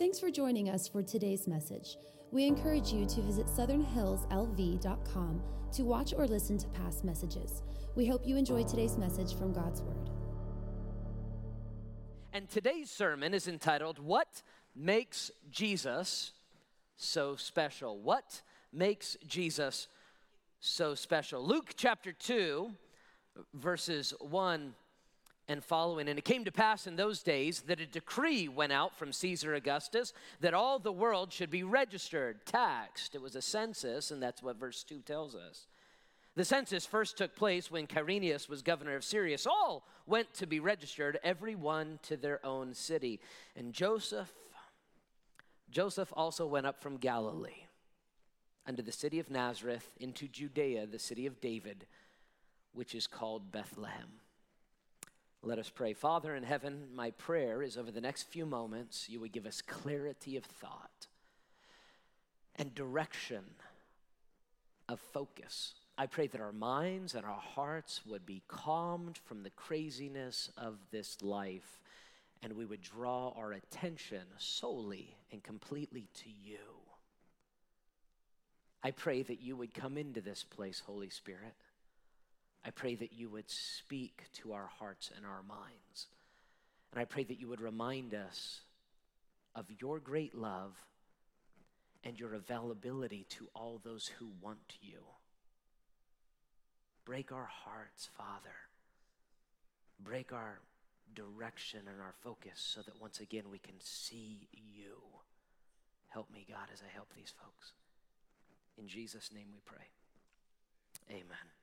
Thanks for joining us for today's message. We encourage you to visit southernhillslv.com to watch or listen to past messages. We hope you enjoy today's message from God's Word. And today's sermon is entitled, What Makes Jesus So Special? What makes Jesus so special? Luke chapter 2, verses 1 and following. And it came to pass in those days that a decree went out from Caesar Augustus that all the world should be registered, taxed. It was a census, and that's what verse 2 tells us. The census first took place when Quirinius was governor of Syria. All went to be registered, every one to their own city. And Joseph, Joseph also went up from Galilee unto the city of Nazareth into Judea, the city of David, which is called Bethlehem. Let us pray. Father in heaven, my prayer is over the next few moments, you would give us clarity of thought and direction of focus. I pray that our minds and our hearts would be calmed from the craziness of this life and we would draw our attention solely and completely to you. I pray that you would come into this place, Holy Spirit. I pray that you would speak to our hearts and our minds. And I pray that you would remind us of your great love and your availability to all those who want you. Break our hearts, Father. Break our direction and our focus so that once again we can see you. Help me, God, as I help these folks. In Jesus' name we pray. Amen.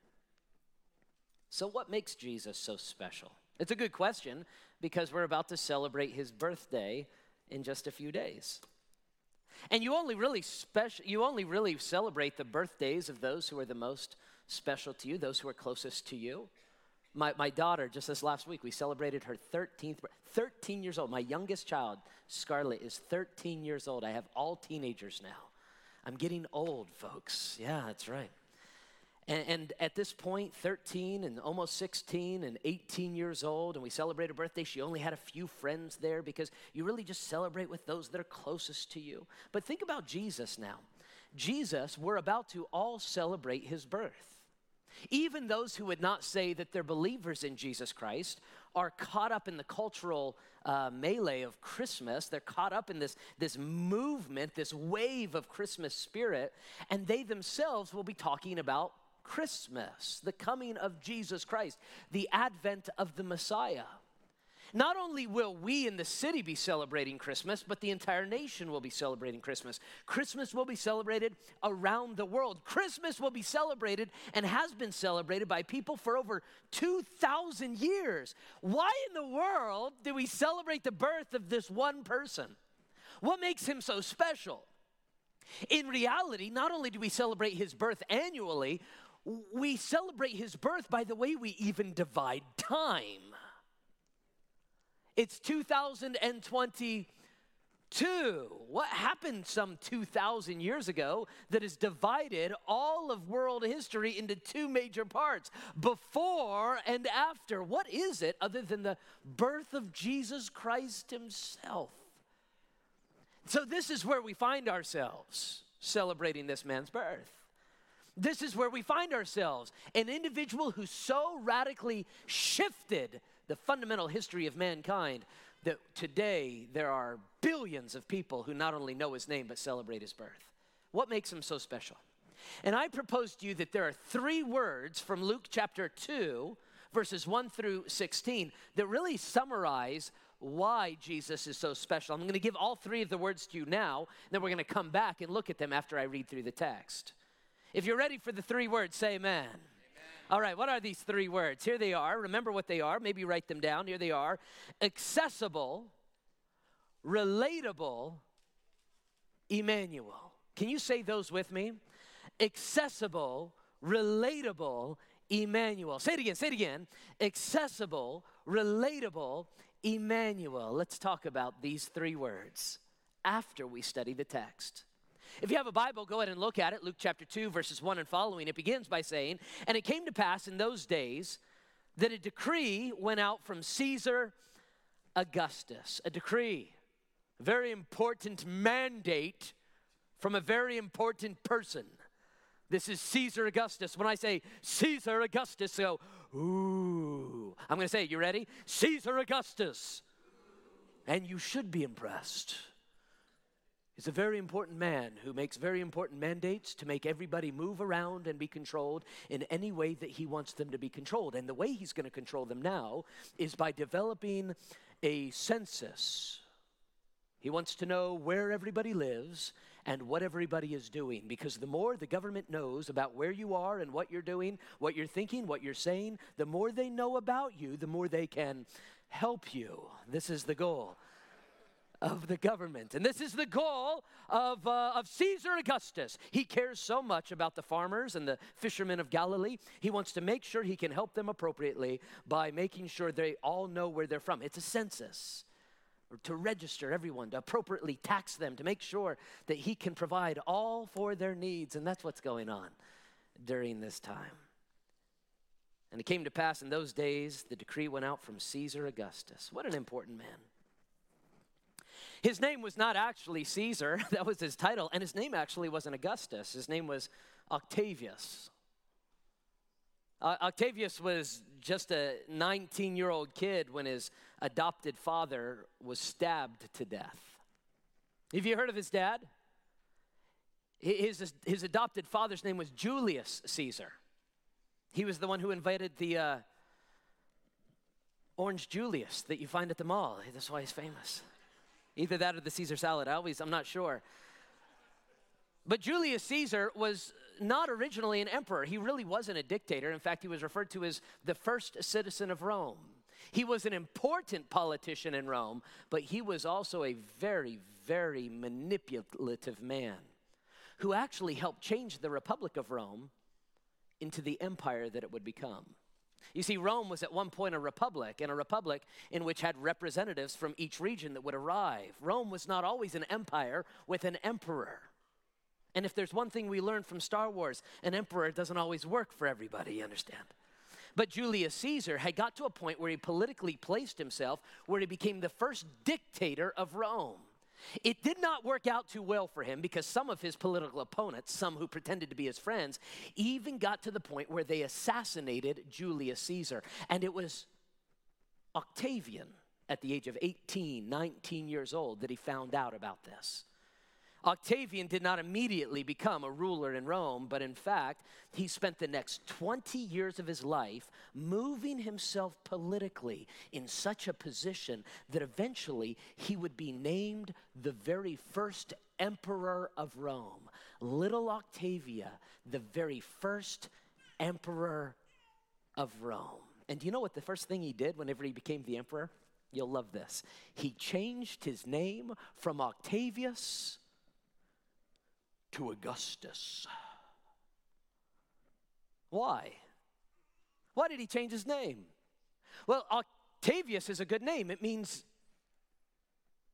So, what makes Jesus so special? It's a good question because we're about to celebrate his birthday in just a few days. And you only really special you only really celebrate the birthdays of those who are the most special to you, those who are closest to you. My, my daughter, just this last week, we celebrated her 13th, 13 years old. My youngest child, Scarlett, is 13 years old. I have all teenagers now. I'm getting old, folks. Yeah, that's right. And, and, at this point, 13 and almost 16 and 18 years old, and we celebrate her birthday, she only had a few friends there because you really just celebrate with those that are closest to you. But think about Jesus now. Jesus, we're about to all celebrate his birth. Even those who would not say that they're believers in Jesus Christ are caught up in the cultural uh, melee of Christmas. They're caught up in this, this movement, this wave of Christmas spirit, and they themselves will be talking about Christmas, the coming of Jesus Christ, the advent of the Messiah. Not only will we in the city be celebrating Christmas, but the entire nation will be celebrating Christmas. Christmas will be celebrated around the world. Christmas will be celebrated and has been celebrated by people for over 2,000 years. Why in the world do we celebrate the birth of this one person? What makes him so special? In reality, not only do we celebrate his birth annually, we celebrate his birth by the way we even divide time. It's 2022. What happened some 2,000 years ago that has divided all of world history into two major parts before and after? What is it other than the birth of Jesus Christ Himself? So, this is where we find ourselves celebrating this man's birth. This is where we find ourselves an individual who so radically shifted the fundamental history of mankind that today there are billions of people who not only know his name but celebrate his birth. What makes him so special? And I propose to you that there are three words from Luke chapter 2, verses 1 through 16, that really summarize why Jesus is so special. I'm going to give all three of the words to you now, then we're going to come back and look at them after I read through the text. If you're ready for the three words, say amen. amen. All right, what are these three words? Here they are. Remember what they are. Maybe write them down. Here they are accessible, relatable, Emmanuel. Can you say those with me? Accessible, relatable, Emmanuel. Say it again, say it again. Accessible, relatable, Emmanuel. Let's talk about these three words after we study the text. If you have a Bible, go ahead and look at it. Luke chapter 2, verses 1 and following. It begins by saying, And it came to pass in those days that a decree went out from Caesar Augustus. A decree. very important mandate from a very important person. This is Caesar Augustus. When I say Caesar Augustus, go, ooh. I'm going to say, you ready? Caesar Augustus. And you should be impressed. He's a very important man who makes very important mandates to make everybody move around and be controlled in any way that he wants them to be controlled. And the way he's going to control them now is by developing a census. He wants to know where everybody lives and what everybody is doing. Because the more the government knows about where you are and what you're doing, what you're thinking, what you're saying, the more they know about you, the more they can help you. This is the goal of the government. And this is the goal of, uh, of Caesar Augustus. He cares so much about the farmers and the fishermen of Galilee. He wants to make sure he can help them appropriately by making sure they all know where they're from. It's a census to register everyone, to appropriately tax them, to make sure that He can provide all for their needs. And that's what's going on during this time. And it came to pass in those days, the decree went out from Caesar Augustus. What an important man. His name was not actually Caesar, that was his title, and his name actually wasn't Augustus. His name was Octavius. Uh, Octavius was just a 19 year old kid when his adopted father was stabbed to death. Have you heard of his dad? His, his adopted father's name was Julius Caesar. He was the one who invited the uh, orange Julius that you find at the mall. That's why he's famous. Either that or the Caesar salad. I always, I'm not sure. But Julius Caesar was not originally an emperor. He really wasn't a dictator. In fact, he was referred to as the first citizen of Rome. He was an important politician in Rome, but he was also a very, very manipulative man who actually helped change the Republic of Rome into the empire that it would become. You see, Rome was at one point a republic, and a republic in which had representatives from each region that would arrive. Rome was not always an empire with an emperor. And if there's one thing we learned from Star Wars, an emperor doesn't always work for everybody, you understand? But Julius Caesar had got to a point where he politically placed himself, where he became the first dictator of Rome. It did not work out too well for him because some of his political opponents, some who pretended to be his friends, even got to the point where they assassinated Julius Caesar. And it was Octavian at the age of 18, 19 years old that he found out about this. Octavian did not immediately become a ruler in Rome, but in fact, he spent the next 20 years of his life moving himself politically in such a position that eventually he would be named the very first emperor of Rome. Little Octavian, the very first emperor of Rome. And do you know what the first thing he did whenever he became the emperor? You'll love this. He changed his name from Octavius to Augustus. Why? Why did he change his name? Well, Octavius is a good name. It means,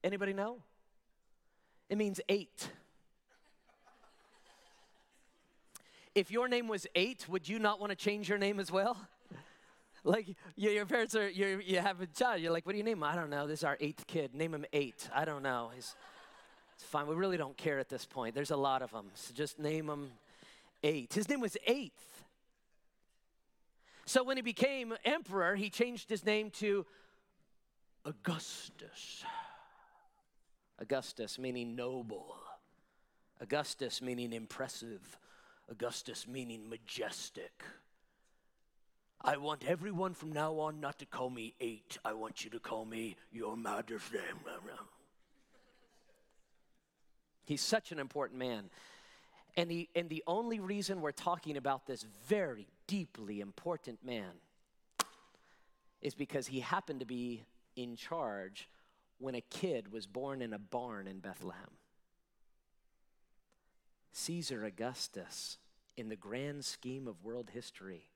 anybody know? It means eight. if your name was eight, would you not want to change your name as well? like your parents are, you you have a child. You're like, what do you name him? I don't know. This is our eighth kid. Name him eight. I don't know. He's it's fine. We really don't care at this point. There's a lot of them. So just name them eight. His name was Eighth. So when he became emperor, he changed his name to Augustus. Augustus meaning noble. Augustus meaning impressive. Augustus meaning majestic. I want everyone from now on not to call me eight. I want you to call me your majesty. He's such an important man. And, he, and the only reason we're talking about this very deeply important man is because he happened to be in charge when a kid was born in a barn in Bethlehem. Caesar Augustus, in the grand scheme of world history,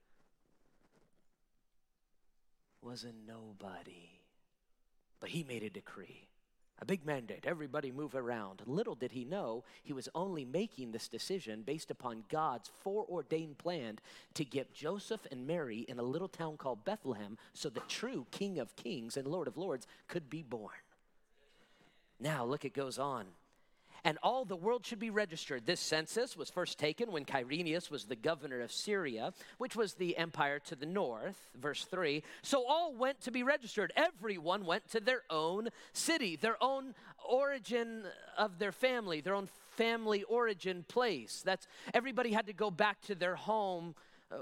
was a nobody. But he made a decree a big mandate, everybody move around. Little did he know he was only making this decision based upon God's foreordained plan to get Joseph and Mary in a little town called Bethlehem so the true King of Kings and Lord of Lords could be born. Now, look, it goes on and all the world should be registered. This census was first taken when Quirinius was the governor of Syria, which was the empire to the north. Verse 3. So all went to be registered. Everyone went to their own city, their own origin of their family, their own family origin place. That's everybody had to go back to their home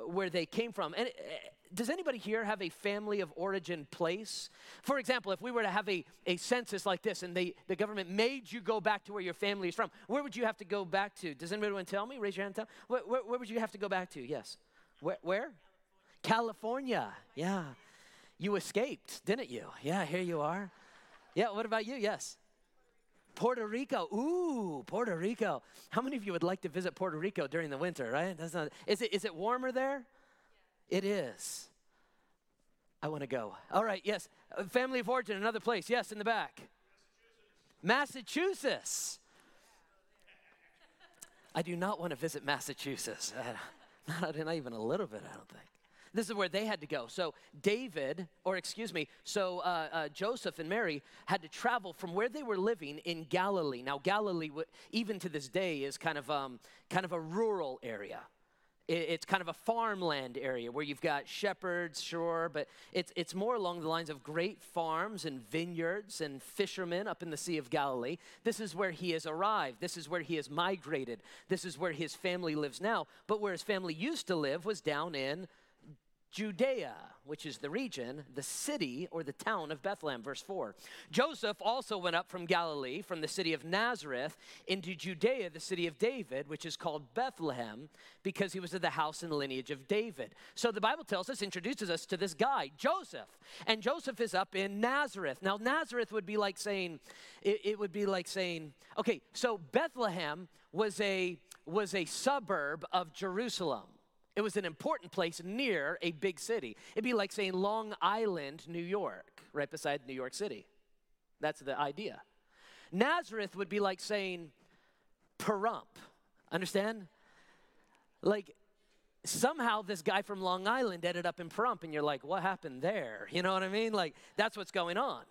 where they came from. And uh, does anybody here have a family of origin place? For example, if we were to have a, a census like this and they, the government made you go back to where your family is from, where would you have to go back to? Does anybody want to tell me? Raise your hand tell. Where, where, where would you have to go back to? Yes. Where? where? California. Yeah. You escaped, didn't you? Yeah, here you are. Yeah, what about you? Yes. Puerto Rico. Ooh, Puerto Rico. How many of you would like to visit Puerto Rico during the winter, right? That's not, is, it, is it warmer there? It is. I want to go. All right, yes. Uh, family of origin, another place. Yes, in the back. Massachusetts. Massachusetts. I do not want to visit Massachusetts. not, not even a little bit, I don't think. This is where they had to go. So David, or excuse me, so uh, uh, Joseph and Mary had to travel from where they were living in Galilee. Now Galilee, even to this day, is kind of um, kind of a rural area. It's kind of a farmland area where you've got shepherds, sure, but it's, it's more along the lines of great farms and vineyards and fishermen up in the Sea of Galilee. This is where he has arrived. This is where he has migrated. This is where his family lives now. But where his family used to live was down in Judea, which is the region, the city or the town of Bethlehem. Verse 4. Joseph also went up from Galilee, from the city of Nazareth, into Judea, the city of David, which is called Bethlehem, because he was of the house and lineage of David. So the Bible tells us, introduces us to this guy, Joseph. And Joseph is up in Nazareth. Now, Nazareth would be like saying, it, it would be like saying, okay, so Bethlehem was a was a suburb of Jerusalem. It was an important place near a big city. It'd be like saying Long Island, New York, right beside New York City. That's the idea. Nazareth would be like saying Pahrump. Understand? Like somehow this guy from Long Island ended up in Pahrump, and you're like, what happened there? You know what I mean? Like that's what's going on.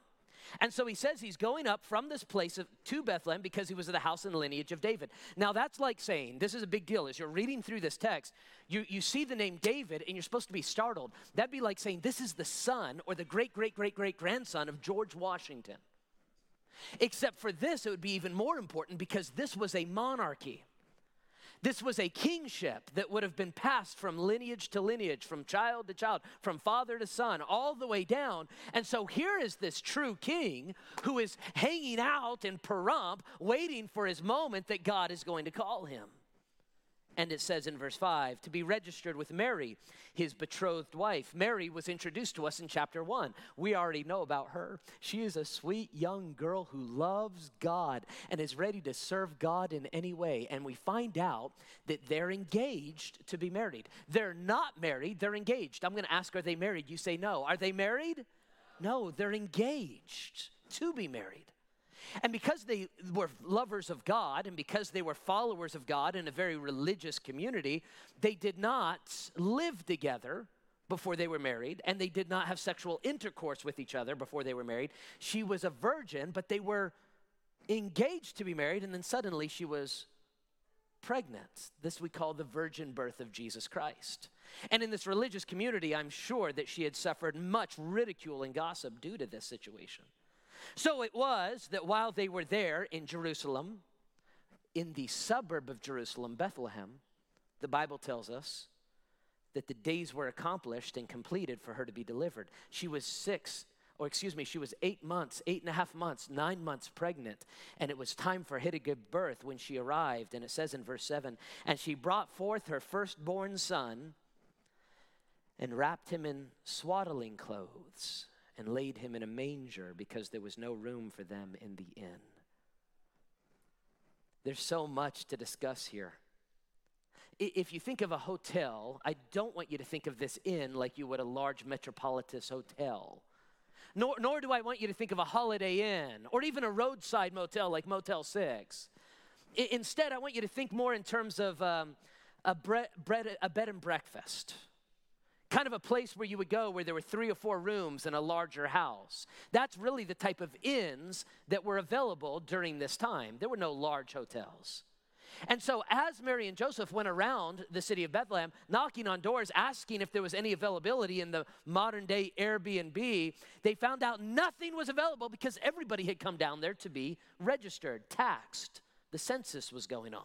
And so he says he's going up from this place of, to Bethlehem because he was of the house and lineage of David. Now, that's like saying, this is a big deal. As you're reading through this text, you, you see the name David and you're supposed to be startled. That'd be like saying, this is the son or the great, great, great, great grandson of George Washington. Except for this, it would be even more important because this was a monarchy. This was a kingship that would have been passed from lineage to lineage, from child to child, from father to son, all the way down. And so here is this true king who is hanging out in Pahrump, waiting for his moment that God is going to call him. And it says in verse 5 to be registered with Mary, his betrothed wife. Mary was introduced to us in chapter 1. We already know about her. She is a sweet young girl who loves God and is ready to serve God in any way. And we find out that they're engaged to be married. They're not married, they're engaged. I'm going to ask, are they married? You say no. Are they married? No, they're engaged to be married. And because they were lovers of God and because they were followers of God in a very religious community, they did not live together before they were married and they did not have sexual intercourse with each other before they were married. She was a virgin, but they were engaged to be married, and then suddenly she was pregnant. This we call the virgin birth of Jesus Christ. And in this religious community, I'm sure that she had suffered much ridicule and gossip due to this situation. So it was that while they were there in Jerusalem, in the suburb of Jerusalem, Bethlehem, the Bible tells us that the days were accomplished and completed for her to be delivered. She was six, or excuse me, she was eight months, eight and a half months, nine months pregnant, and it was time for her to give birth when she arrived. And it says in verse 7 and she brought forth her firstborn son and wrapped him in swaddling clothes and laid him in a manger because there was no room for them in the inn. There's so much to discuss here. If you think of a hotel, I don't want you to think of this inn like you would a large metropolitan hotel. Nor, nor do I want you to think of a holiday inn or even a roadside motel like Motel 6. I, instead, I want you to think more in terms of um, a, bre- bread, a bed and breakfast kind of a place where you would go where there were three or four rooms in a larger house. That's really the type of inns that were available during this time. There were no large hotels. And so, as Mary and Joseph went around the city of Bethlehem, knocking on doors, asking if there was any availability in the modern day Airbnb, they found out nothing was available because everybody had come down there to be registered, taxed. The census was going on.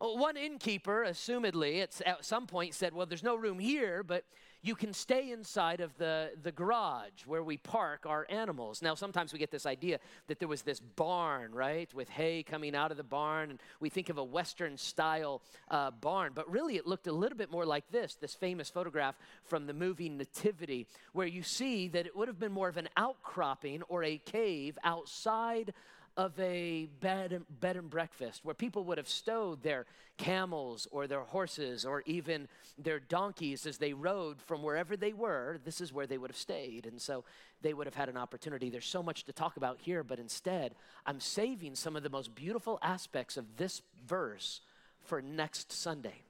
One innkeeper, assumedly, at some point said, Well, there's no room here, but you can stay inside of the, the garage where we park our animals. Now, sometimes we get this idea that there was this barn, right, with hay coming out of the barn, and we think of a Western style uh, barn, but really it looked a little bit more like this this famous photograph from the movie Nativity, where you see that it would have been more of an outcropping or a cave outside of a bed and, bed and breakfast where people would have stowed their camels or their horses or even their donkeys as they rode from wherever they were. This is where they would have stayed. And so they would have had an opportunity. There's so much to talk about here, but instead, I'm saving some of the most beautiful aspects of this verse for next Sunday.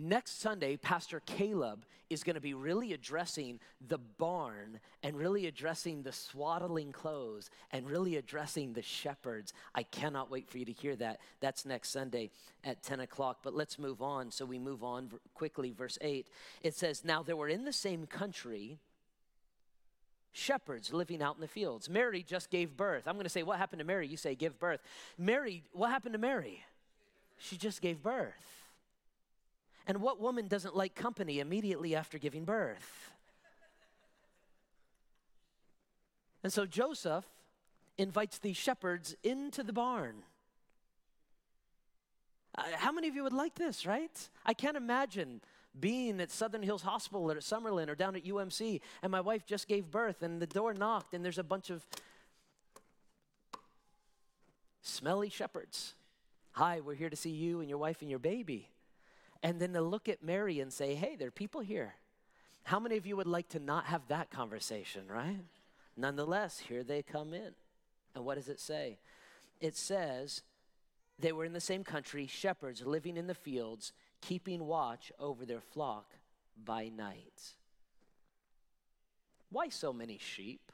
Next Sunday, Pastor Caleb is going to be really addressing the barn and really addressing the swaddling clothes and really addressing the shepherds. I cannot wait for you to hear that. That's next Sunday at 10 o'clock. But let's move on. So we move on quickly. Verse 8 it says, Now there were in the same country shepherds living out in the fields. Mary just gave birth. I'm going to say, What happened to Mary? You say, Give birth. Mary, what happened to Mary? She just gave birth. And what woman doesn't like company immediately after giving birth? And so Joseph invites these shepherds into the barn. Uh, how many of you would like this, right? I can't imagine being at Southern Hills Hospital or at Summerlin or down at UMC, and my wife just gave birth, and the door knocked, and there's a bunch of smelly shepherds. Hi, we're here to see you and your wife and your baby and then to look at Mary and say, hey, there are people here. How many of you would like to not have that conversation, right? Nonetheless, here they come in. And what does it say? It says they were in the same country, shepherds living in the fields, keeping watch over their flock by night. Why so many sheep?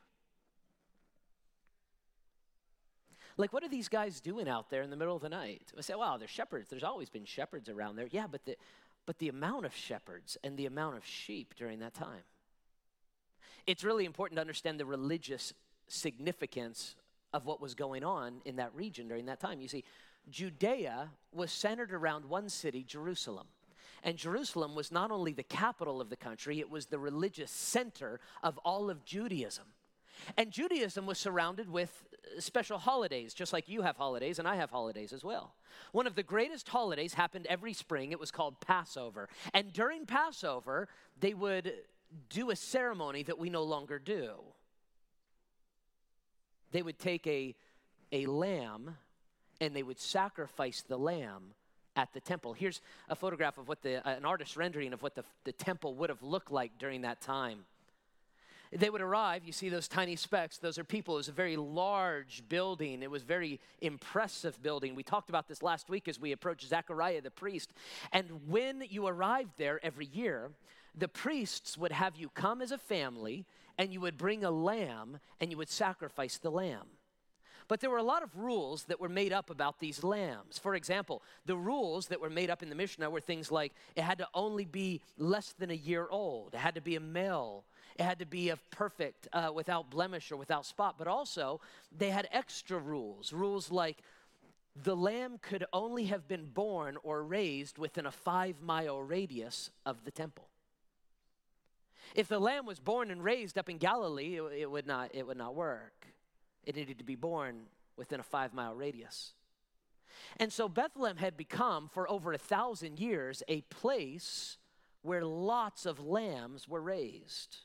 Like, what are these guys doing out there in the middle of the night? I say, wow, they're shepherds. There's always been shepherds around there. Yeah, but the, but the amount of shepherds and the amount of sheep during that time. It's really important to understand the religious significance of what was going on in that region during that time. You see, Judea was centered around one city, Jerusalem. And Jerusalem was not only the capital of the country, it was the religious center of all of Judaism. And Judaism was surrounded with special holidays, just like you have holidays and I have holidays as well. One of the greatest holidays happened every spring. It was called Passover. And during Passover, they would do a ceremony that we no longer do. They would take a, a lamb and they would sacrifice the lamb at the temple. Here's a photograph of what the, uh, an artist's rendering of what the, the temple would have looked like during that time they would arrive. You see those tiny specks, those are people. It was a very large building. It was very impressive building. We talked about this last week as we approached Zechariah the priest. And when you arrived there every year, the priests would have you come as a family and you would bring a lamb and you would sacrifice the lamb. But there were a lot of rules that were made up about these lambs. For example, the rules that were made up in the Mishnah were things like it had to only be less than a year old, it had to be a male, it had to be of perfect, uh, without blemish or without spot. But also, they had extra rules. Rules like the lamb could only have been born or raised within a five mile radius of the temple. If the lamb was born and raised up in Galilee, it, it, would, not, it would not work. It needed to be born within a five mile radius. And so Bethlehem had become, for over a thousand years, a place where lots of lambs were raised.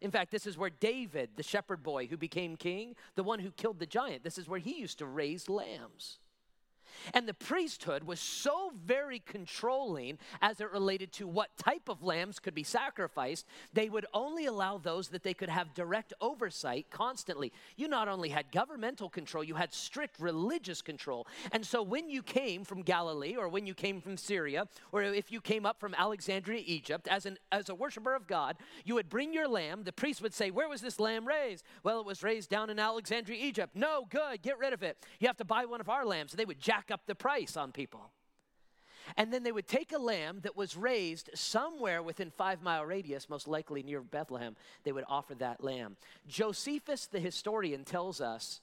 In fact, this is where David, the shepherd boy who became king, the one who killed the giant, this is where he used to raise lambs. And the priesthood was so very controlling as it related to what type of lambs could be sacrificed, they would only allow those that they could have direct oversight constantly. You not only had governmental control, you had strict religious control. And so when you came from Galilee or when you came from Syria or if you came up from Alexandria, Egypt, as, an, as a worshiper of God, you would bring your lamb. The priest would say, Where was this lamb raised? Well, it was raised down in Alexandria, Egypt. No, good, get rid of it. You have to buy one of our lambs. They would jack up the price on people. And then they would take a lamb that was raised somewhere within five mile radius, most likely near Bethlehem. They would offer that lamb. Josephus, the historian, tells us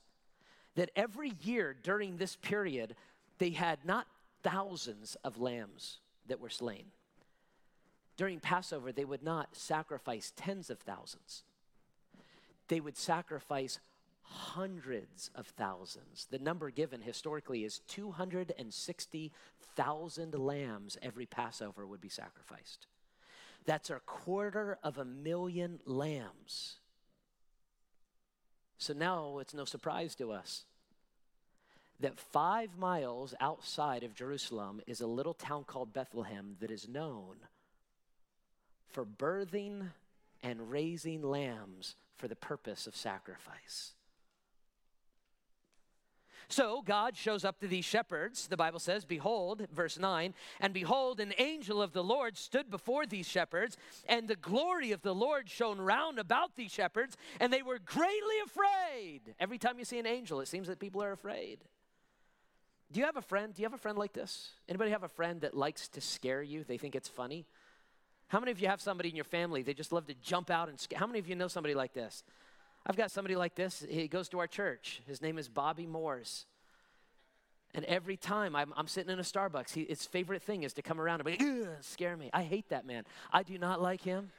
that every year during this period, they had not thousands of lambs that were slain. During Passover, they would not sacrifice tens of thousands, they would sacrifice hundreds of thousands. The number given historically is 260,000 lambs every Passover would be sacrificed. That's a quarter of a million lambs. So now it's no surprise to us that five miles outside of Jerusalem is a little town called Bethlehem that is known for birthing and raising lambs for the purpose of sacrifice. So God shows up to these shepherds. The Bible says, Behold, verse 9, and behold, an angel of the Lord stood before these shepherds, and the glory of the Lord shone round about these shepherds, and they were greatly afraid. Every time you see an angel, it seems that people are afraid. Do you have a friend? Do you have a friend like this? Anybody have a friend that likes to scare you? They think it's funny? How many of you have somebody in your family they just love to jump out and scare? How many of you know somebody like this? I've got somebody like this. He goes to our church. His name is Bobby Moores. And every time I'm, I'm sitting in a Starbucks, he, his favorite thing is to come around and be, scare me. I hate that man. I do not like him.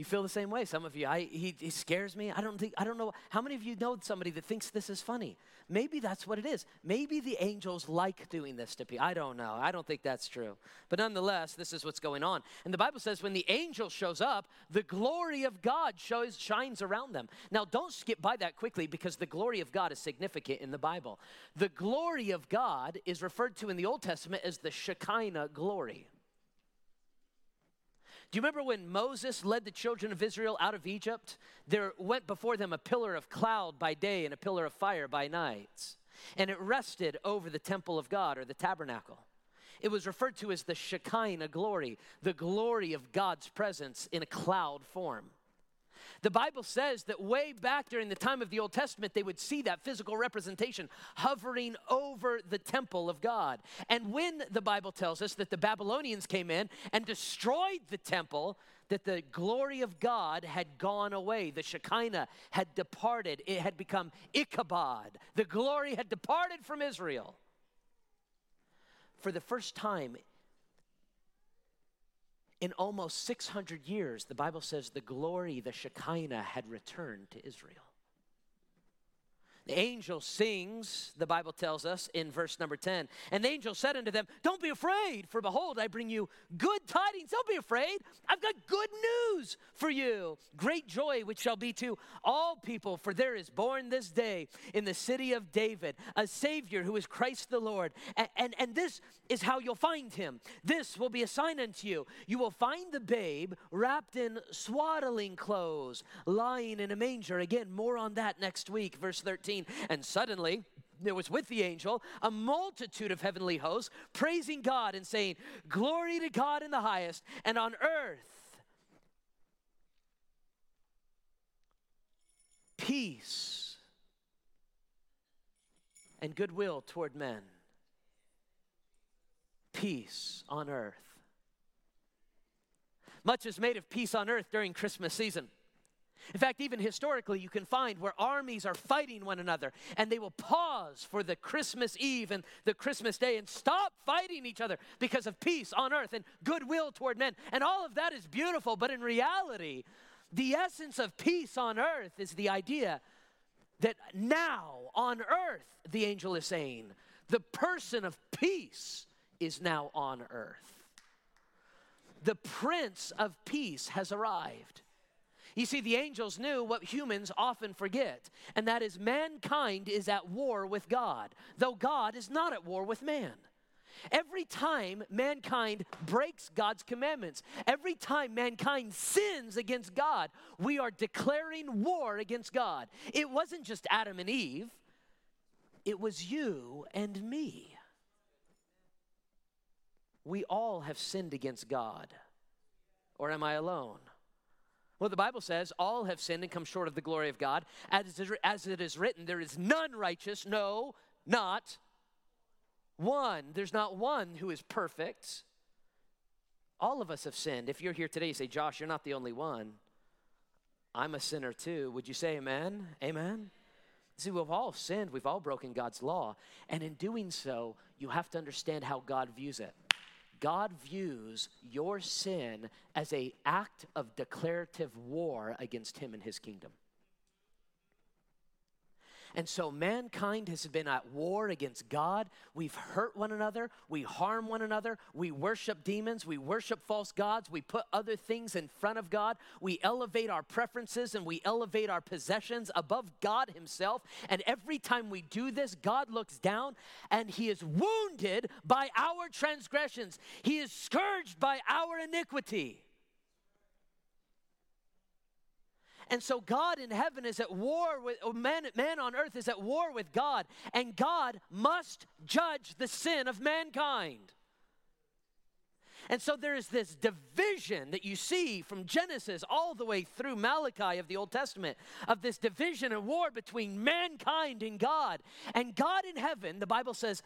You feel the same way. Some of you, I, he, he scares me. I don't think, I don't know. How many of you know somebody that thinks this is funny? Maybe that's what it is. Maybe the angels like doing this to people. I don't know. I don't think that's true. But nonetheless, this is what's going on. And the Bible says when the angel shows up, the glory of God shows, shines around them. Now, don't skip by that quickly because the glory of God is significant in the Bible. The glory of God is referred to in the Old Testament as the Shekinah glory. Do you remember when Moses led the children of Israel out of Egypt? There went before them a pillar of cloud by day and a pillar of fire by night. And it rested over the temple of God or the tabernacle. It was referred to as the Shekinah glory, the glory of God's presence in a cloud form. The Bible says that way back during the time of the Old Testament, they would see that physical representation hovering over the temple of God. And when the Bible tells us that the Babylonians came in and destroyed the temple, that the glory of God had gone away. The Shekinah had departed. It had become Ichabod. The glory had departed from Israel. For the first time in almost 600 years, the Bible says the glory, the Shekinah, had returned to Israel. The angel sings, the Bible tells us in verse number 10. And the angel said unto them, Don't be afraid, for behold, I bring you good tidings. Don't be afraid. I've got good news for you. Great joy, which shall be to all people, for there is born this day in the city of David a Savior who is Christ the Lord. And, and, and this is how you'll find him. This will be a sign unto you. You will find the babe wrapped in swaddling clothes, lying in a manger. Again, more on that next week, verse 13. 13. And suddenly, there was with the angel a multitude of heavenly hosts praising God and saying, Glory to God in the highest, and on earth, peace and goodwill toward men. Peace on earth. Much is made of peace on earth during Christmas season. In fact, even historically, you can find where armies are fighting one another and they will pause for the Christmas Eve and the Christmas day and stop fighting each other because of peace on earth and goodwill toward men. And all of that is beautiful, but in reality, the essence of peace on earth is the idea that now on earth, the angel is saying, the person of peace is now on earth. The Prince of Peace has arrived. You see, the angels knew what humans often forget, and that is mankind is at war with God, though God is not at war with man. Every time mankind breaks God's commandments, every time mankind sins against God, we are declaring war against God. It wasn't just Adam and Eve, it was you and me. We all have sinned against God. Or am I alone? Well, the Bible says, all have sinned and come short of the glory of God. As it is written, there is none righteous, no, not one. There's not one who is perfect. All of us have sinned. If you're here today, you say, Josh, you're not the only one. I'm a sinner too. Would you say amen? Amen? See, we've all sinned, we've all broken God's law. And in doing so, you have to understand how God views it. God views your sin as a act of declarative war against him and his kingdom. And so mankind has been at war against God. We've hurt one another. We harm one another. We worship demons. We worship false gods. We put other things in front of God. We elevate our preferences and we elevate our possessions above God Himself. And every time we do this, God looks down and He is wounded by our transgressions, He is scourged by our iniquity. And so God in heaven is at war with man, man on earth is at war with God, and God must judge the sin of mankind. And so there is this division that you see from Genesis all the way through Malachi of the Old Testament of this division and war between mankind and God. And God in heaven, the Bible says,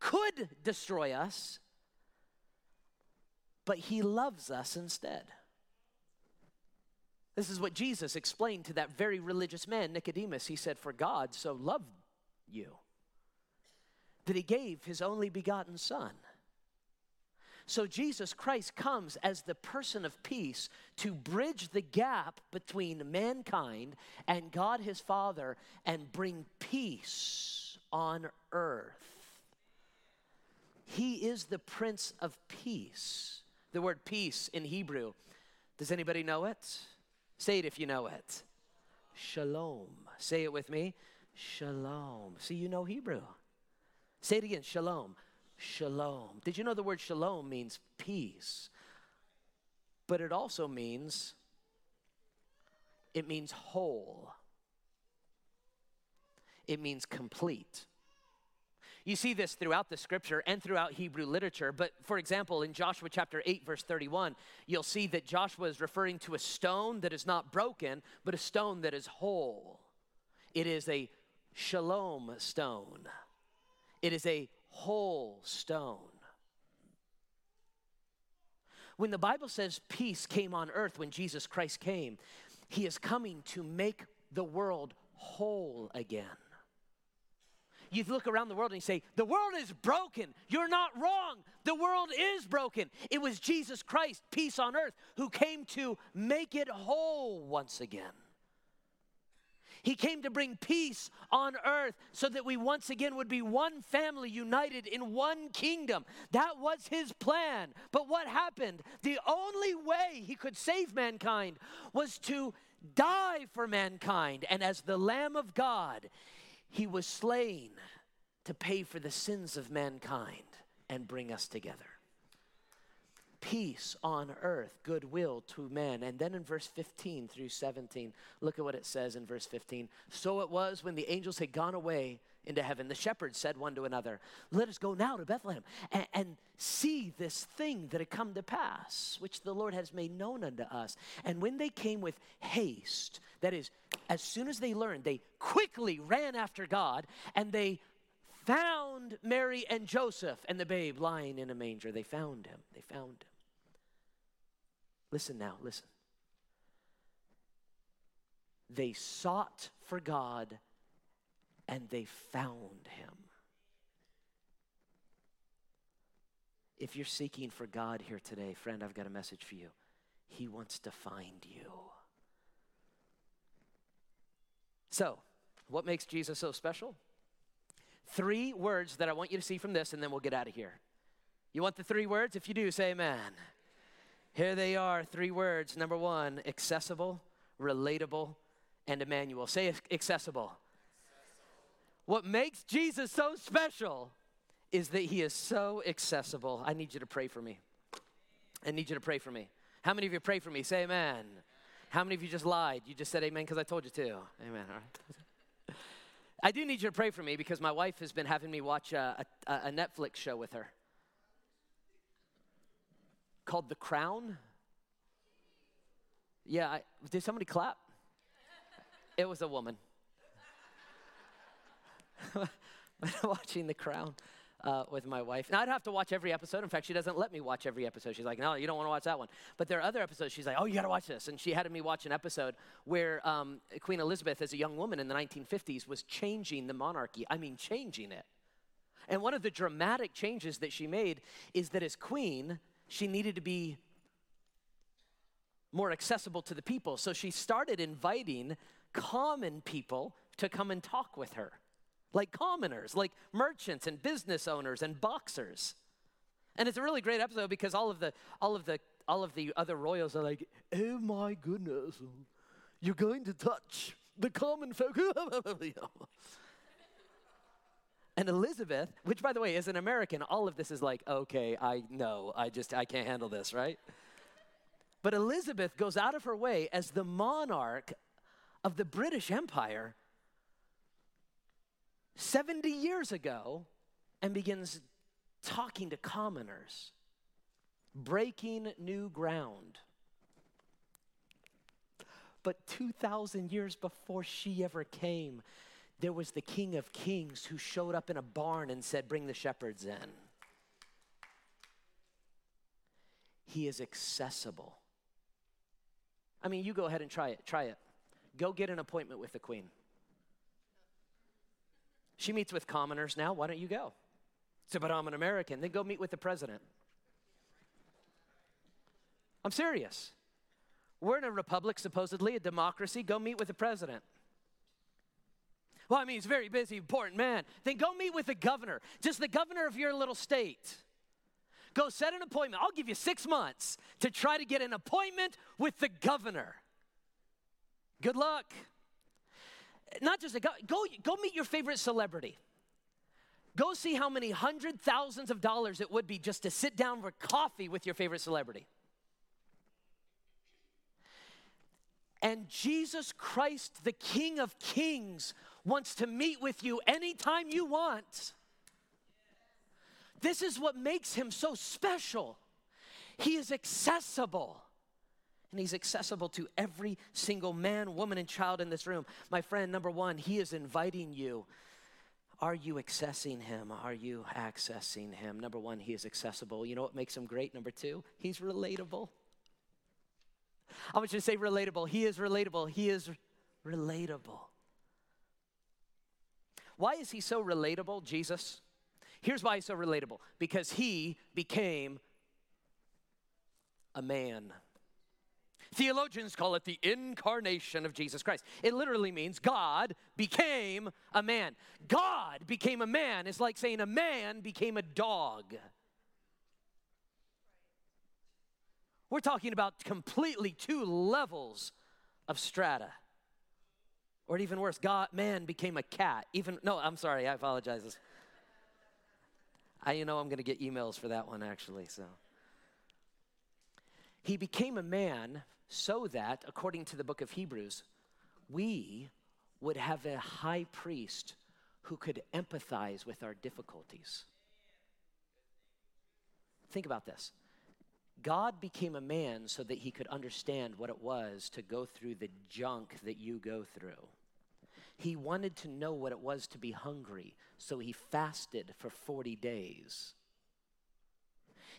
could destroy us, but he loves us instead. This is what Jesus explained to that very religious man, Nicodemus. He said, For God so loved you that he gave his only begotten Son. So Jesus Christ comes as the person of peace to bridge the gap between mankind and God his Father and bring peace on earth. He is the Prince of Peace. The word peace in Hebrew, does anybody know it? Say it if you know it. Shalom. Say it with me. Shalom. See, you know Hebrew. Say it again. Shalom. Shalom. Did you know the word shalom means peace? But it also means it means whole. It means complete. You see this throughout the scripture and throughout Hebrew literature. But for example, in Joshua chapter 8, verse 31, you'll see that Joshua is referring to a stone that is not broken, but a stone that is whole. It is a shalom stone, it is a whole stone. When the Bible says peace came on earth when Jesus Christ came, he is coming to make the world whole again you look around the world and you say, The world is broken. You're not wrong. The world is broken. It was Jesus Christ, peace on earth, who came to make it whole once again. He came to bring peace on earth so that we once again would be one family united in one kingdom. That was his plan. But what happened? The only way he could save mankind was to die for mankind. And as the Lamb of God, he was slain to pay for the sins of mankind and bring us together. Peace on earth, goodwill to men. And then in verse 15 through 17, look at what it says in verse 15. So it was when the angels had gone away into heaven, the shepherds said one to another, Let us go now to Bethlehem and, and, see this thing that had come to pass, which the Lord has made known unto us. And when they came with haste, that is, as soon as they learned, they quickly ran after God and they found Mary and Joseph and the babe lying in a manger. They found him. They found him. Listen now, listen. They sought for God and they found him. If you're seeking for God here today, friend, I've got a message for you. He wants to find you. So, what makes Jesus so special? Three words that I want you to see from this, and then we'll get out of here. You want the three words? If you do, say amen. Here they are, three words. Number one, accessible, relatable, and Emmanuel. Say accessible. What makes Jesus so special is that he is so accessible. I need you to pray for me. I need you to pray for me. How many of you pray for me? Say amen. How many of you just lied? You just said amen because I told you to. Amen. All right. I do need you to pray for me because my wife has been having me watch a, a, a Netflix show with her called The Crown. Yeah, I, did somebody clap? It was a woman. Watching The Crown uh, with my wife. Now, I'd have to watch every episode. In fact, she doesn't let me watch every episode. She's like, no, you don't want to watch that one. But there are other episodes. She's like, oh, you got to watch this. And she had me watch an episode where um, Queen Elizabeth, as a young woman in the 1950s, was changing the monarchy. I mean, changing it. And one of the dramatic changes that she made is that as queen, she needed to be more accessible to the people. So she started inviting common people to come and talk with her, like commoners, like merchants and business owners and boxers. And it's a really great episode because all of the all of the all of the other royals are like, "Oh my goodness, you're going to touch the common folk." And Elizabeth, which by the way is an American, all of this is like, okay, I know, I just, I can't handle this, right? But Elizabeth goes out of her way as the monarch of the British Empire 70 years ago and begins talking to commoners, breaking new ground. But 2,000 years before she ever came, there was the King of Kings who showed up in a barn and said, Bring the shepherds in. He is accessible. I mean, you go ahead and try it. Try it. Go get an appointment with the Queen. She meets with commoners now. Why don't you go? So, but I'm an American. Then go meet with the president. I'm serious. We're in a republic, supposedly, a democracy. Go meet with the president. Well, I mean, he's a very busy, important man. Then go meet with the governor, just the governor of your little state. Go set an appointment. I'll give you six months to try to get an appointment with the governor. Good luck. Not just a go, go, go meet your favorite celebrity. Go see how many hundred thousands of dollars it would be just to sit down for coffee with your favorite celebrity. And Jesus Christ, the King of Kings, wants to meet with you anytime you want. This is what makes him so special. He is accessible. And he's accessible to every single man, woman, and child in this room. My friend, number one, he is inviting you. Are you accessing him? Are you accessing him? Number one, he is accessible. You know what makes him great? Number two, he's relatable. I want you to say relatable. He is relatable. He is relatable. Why is he so relatable, Jesus? Here's why he's so relatable because he became a man. Theologians call it the incarnation of Jesus Christ. It literally means God became a man. God became a man is like saying a man became a dog. We're talking about completely two levels of strata. Or even worse, God, man became a cat. Even, no, I'm sorry, I apologize. I, you know, I'm going to get emails for that one actually, so. He became a man so that, according to the book of Hebrews, we would have a high priest who could empathize with our difficulties. Think about this. God became a man so that he could understand what it was to go through the junk that you go through. He wanted to know what it was to be hungry, so he fasted for 40 days.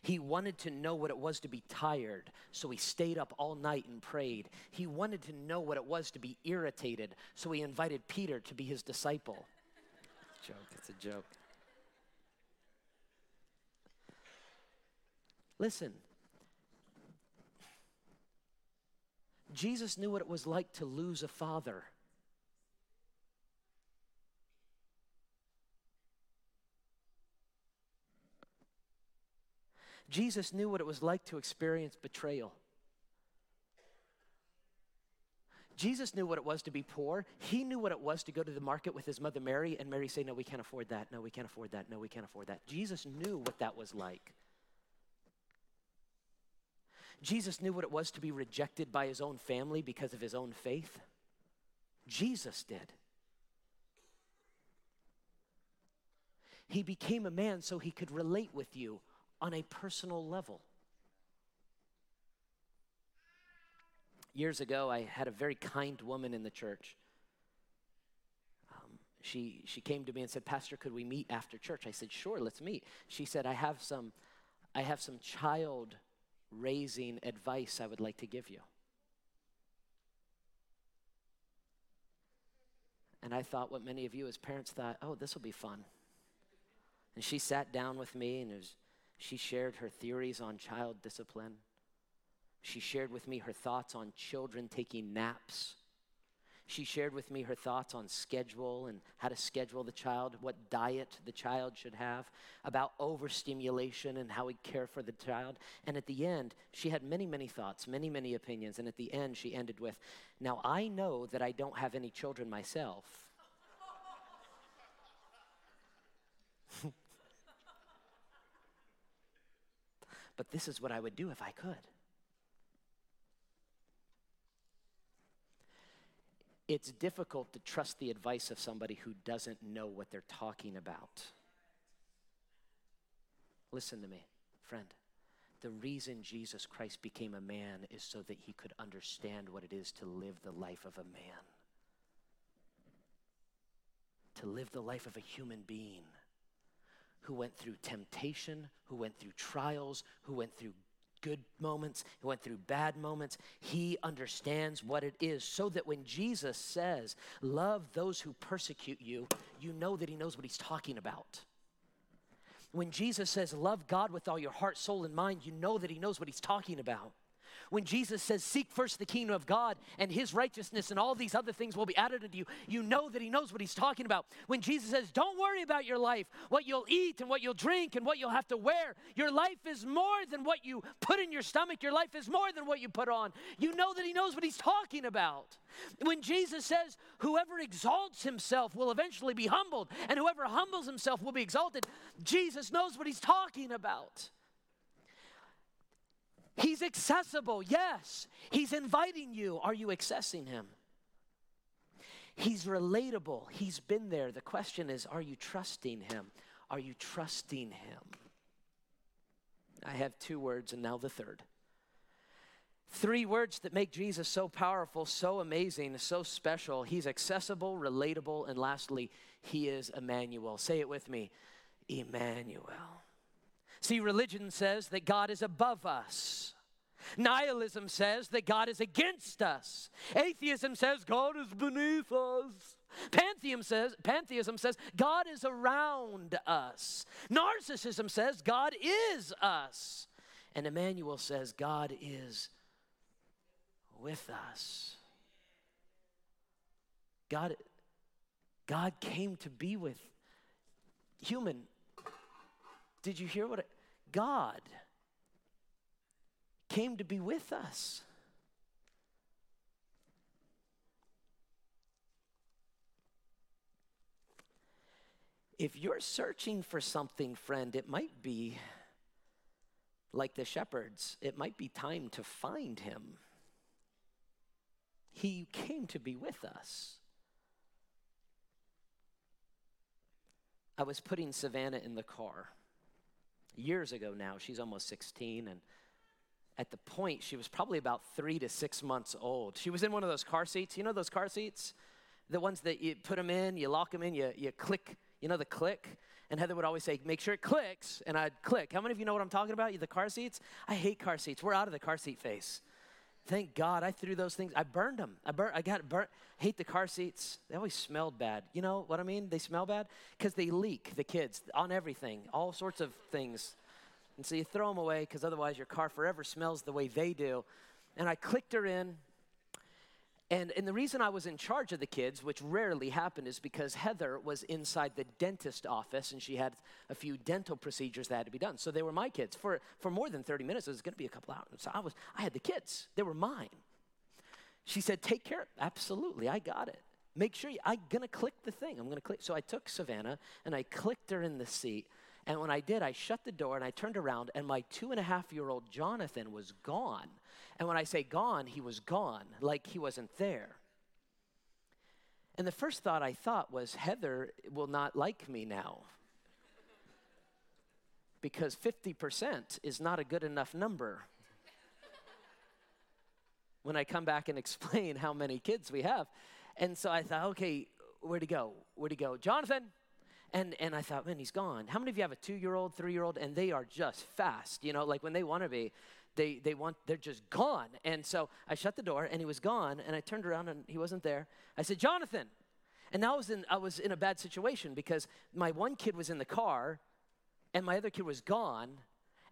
He wanted to know what it was to be tired, so he stayed up all night and prayed. He wanted to know what it was to be irritated, so he invited Peter to be his disciple. It's joke, it's a joke. Listen, Jesus knew what it was like to lose a father. Jesus knew what it was like to experience betrayal. Jesus knew what it was to be poor. He knew what it was to go to the market with his mother Mary and Mary say, No, we can't afford that. No, we can't afford that. No, we can't afford that. Jesus knew what that was like. Jesus knew what it was to be rejected by his own family because of his own faith. Jesus did. He became a man so he could relate with you on a personal level. Years ago, I had a very kind woman in the church. Um, she, she came to me and said, Pastor, could we meet after church? I said, Sure, let's meet. She said, I have some, I have some child raising advice I would like to give you. And I thought what many of you as parents thought, oh, this will be fun. And she sat down with me and it was, she shared her theories on child discipline. She shared with me her thoughts on children taking naps. She shared with me her thoughts on schedule and how to schedule the child, what diet the child should have, about overstimulation and how we care for the child. And at the end, she had many, many thoughts, many, many opinions. And at the end, she ended with Now I know that I don't have any children myself. But this is what I would do if I could. it's difficult to trust the advice of somebody who doesn't know what they're talking about. Listen to me, friend. The reason Jesus Christ became a man is so that he could understand what it is to live the life of a man, to live the life of a human being who went through temptation, who went through trials, who went through good moments, who went through bad moments. He understands what it is so that when Jesus says, Love those who persecute you, you know that he knows what he's talking about. When Jesus says, Love God with all your heart, soul, and mind, you know that he knows what he's talking about. When Jesus says, Seek first the kingdom of God and his righteousness, and all these other things will be added unto you, you know that he knows what he's talking about. When Jesus says, Don't worry about your life, what you'll eat and what you'll drink and what you'll have to wear. Your life is more than what you put in your stomach, your life is more than what you put on. You know that he knows what he's talking about. When Jesus says, Whoever exalts himself will eventually be humbled, and whoever humbles himself will be exalted, Jesus knows what he's talking about. He's accessible, yes. He's inviting you. Are you accessing him? He's relatable. He's been there. The question is are you trusting him? Are you trusting him? I have two words and now the third. Three words that make Jesus so powerful, so amazing, so special. He's accessible, relatable, and lastly, he is Emmanuel. Say it with me Emmanuel. See, religion says that God is above us. Nihilism says that God is against us. Atheism says God is beneath us. Pantheism says, pantheism says God is around us. Narcissism says God is us. And Emmanuel says God is with us. God, God came to be with human did you hear what it, God came to be with us? If you're searching for something, friend, it might be like the shepherds, it might be time to find him. He came to be with us. I was putting Savannah in the car years ago now. She's almost 16. And at the point, she was probably about three to six months old. She was in one of those car seats. You know those car seats? The ones that you put them in, you lock them in, you, you click, you know, the click? And Heather would always say, make sure it clicks. And I'd click. How many of you know what I'm talking about? The car seats? I hate car seats. We're out of the car seat phase. Thank God I threw those things. I burned them. I burnt. I got burnt. Hate the car seats. They always smelled bad. You know what I mean? They smell bad because they leak. The kids on everything, all sorts of things, and so you throw them away because otherwise your car forever smells the way they do. And I clicked her in, And, and the reason I was in charge of the kids, which rarely happened, is because Heather was inside the dentist office and she had a few dental procedures that had to be done. So they were my kids. For, for more than 30 minutes, it was going to be a couple hours. So I, was, I had the kids, they were mine. She said, Take care. Absolutely, I got it. Make sure you, I'm going to click the thing. I'm going to click. So I took Savannah and I clicked her in the seat. And when I did, I shut the door and I turned around, and my two and a half year old Jonathan was gone. And when I say gone, he was gone, like he wasn't there. And the first thought I thought was, Heather will not like me now. because 50% is not a good enough number. when I come back and explain how many kids we have. And so I thought, okay, where'd he go? Where'd he go? Jonathan, and, and I thought, man, he's gone. How many of you have a two year old, three year old, and they are just fast? You know, like when they want to be, they, they want, they're just gone. And so I shut the door and he was gone, and I turned around and he wasn't there. I said, Jonathan. And now I was in, I was in a bad situation because my one kid was in the car and my other kid was gone.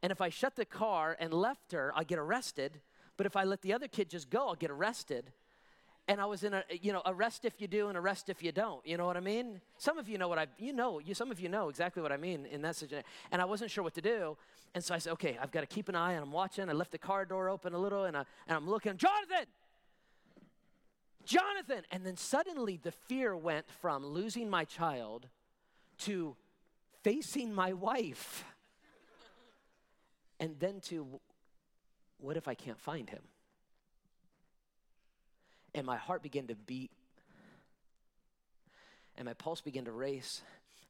And if I shut the car and left her, I'd get arrested. But if I let the other kid just go, I'll get arrested and I was in a, you know, arrest if you do and arrest if you don't. You know what I mean? Some of you know what I, you know, you, some of you know exactly what I mean in that situation. And I wasn't sure what to do. And so I said, okay, I've got to keep an eye and I'm watching. I left the car door open a little and, I, and I'm looking, Jonathan! Jonathan! And then suddenly the fear went from losing my child to facing my wife. and then to, what if I can't find him? And my heart began to beat, and my pulse began to race,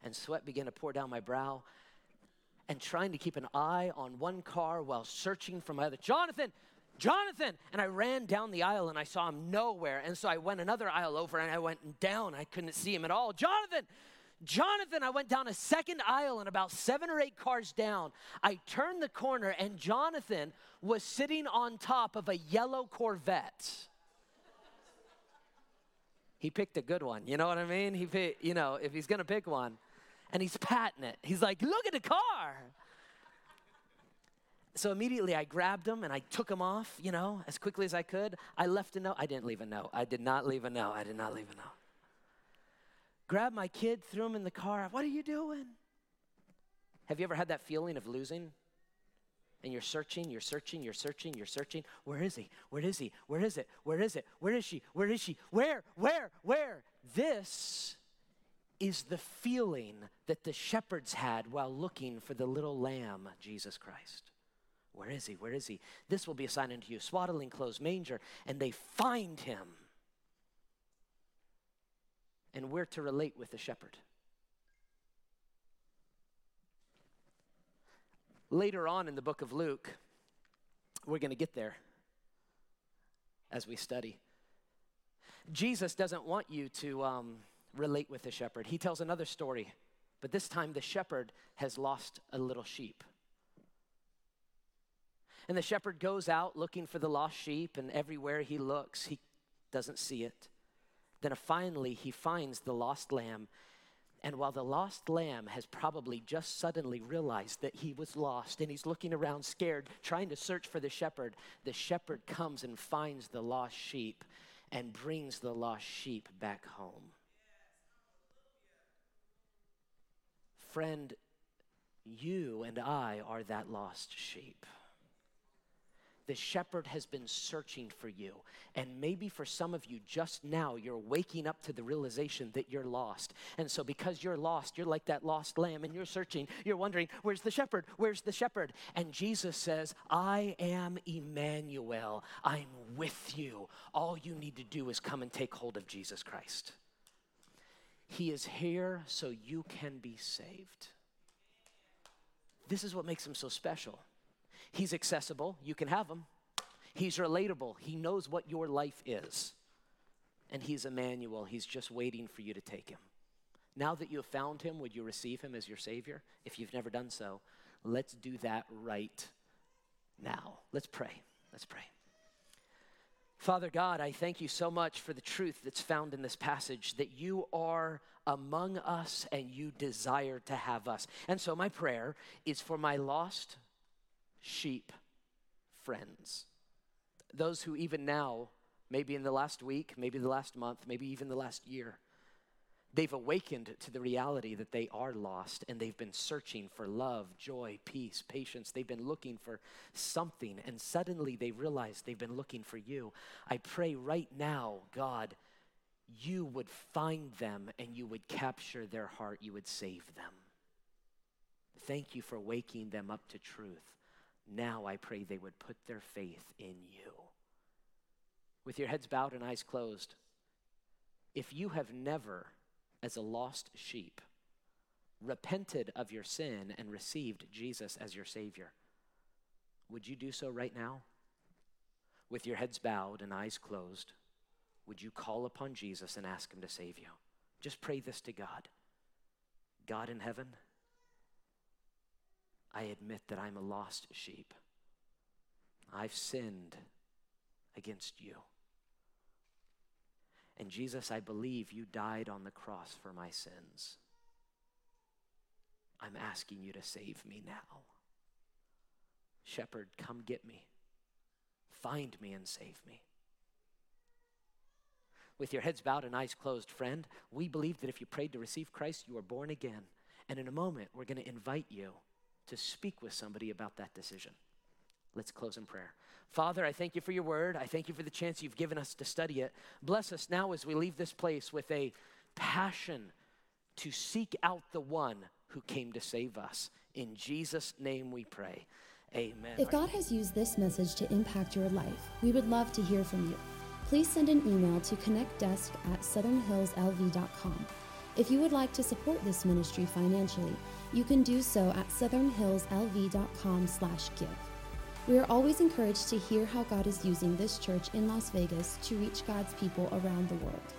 and sweat began to pour down my brow, and trying to keep an eye on one car while searching for my other. Jonathan, Jonathan! And I ran down the aisle and I saw him nowhere. And so I went another aisle over and I went down. I couldn't see him at all. Jonathan! Jonathan, I went down a second aisle and about seven or eight cars down. I turned the corner and Jonathan was sitting on top of a yellow Corvette he picked a good one. You know what I mean? He picked, you know, if he's going to pick one, and he's patting it. He's like, look at the car. So immediately I grabbed him and I took him off, you know, as quickly as I could. I left a note. I didn't leave a note. I did not leave a note. I did not leave a note. Grabbed my kid, threw him in the car. What are you doing? Have you ever had that feeling of losing? And you're searching, you're searching, you're searching, you're searching. Where is he? Where is he? Where is it? Where is it? Where is she? Where is she? Where? Where? Where? This is the feeling that the shepherds had while looking for the little lamb, Jesus Christ. Where is he? Where is he? This will be a sign unto you swaddling clothes, manger, and they find him. And we're to relate with the shepherd. Later on in the book of Luke, we're going to get there as we study. Jesus doesn't want you to um, relate with the shepherd. He tells another story, but this time the shepherd has lost a little sheep. And the shepherd goes out looking for the lost sheep, and everywhere he looks, he doesn't see it. Then finally, he finds the lost lamb and while the lost lamb has probably just suddenly realized that he was lost and he's looking around scared, trying to search for the shepherd, the shepherd comes and finds the lost sheep and brings the lost sheep back home. Friend, you and I are that lost sheep the shepherd has been searching for you. And maybe for some of you, just now, you're waking up to the realization that you're lost. And so, because you're lost, you're like that lost lamb and you're searching. You're wondering, where's the shepherd? Where's the shepherd? And Jesus says, I am Emmanuel. I'm with you. All you need to do is come and take hold of Jesus Christ. He is here so you can be saved. This is what makes him so special. He's accessible, you can have him. He's relatable, he knows what your life is. And he's Emmanuel, he's just waiting for you to take him. Now that you have found him, would you receive him as your Savior? If you've never done so, let's do that right now. Let's pray. Let's pray. Father God, I thank you so much for the truth that's found in this passage that you are among us and you desire to have us. And so, my prayer is for my lost sheep friends, those who even now maybe in the last week, maybe the last month, maybe even the last year. They've awakened to the reality that they are lost and they've been searching for love, joy, peace, patience. They've been looking for something and suddenly they realize they've been looking for you. I pray right now, God, you would find them and you would capture their heart, you would save them. Thank you for waking them up to truth. Now I pray they would put their faith in you. With your heads bowed and eyes closed, if you have never as a lost sheep, repented of your sin, and received Jesus as your Savior, would you do so right now? With your heads bowed and eyes closed, would you call upon Jesus and ask Him to save you? Just pray this to God God in heaven, I admit that I'm a lost sheep. I've sinned against you. And Jesus, I believe you died on the cross for my sins. I'm asking you to save me now. Shepherd, come get me. Find me and save me. With your heads bowed and eyes closed, friend, we believe that if you prayed to receive Christ, you are born again. And in a moment, we're going to invite you to speak with somebody about that decision. Let's close in prayer. Father, I thank you for your word. I thank you for the chance you've given us to study it. Bless us now as we leave this place with a passion to seek out the one who came to save us. In Jesus' name we pray. Amen. If God has used this message to impact your life, we would love to hear from you. Please send an email to connectdesk at southernhillslv.com. If you would like to support this ministry financially, you can do so at southernhillslv.com slash give. We are always encouraged to hear how God is using this church in Las Vegas to reach God's people around the world.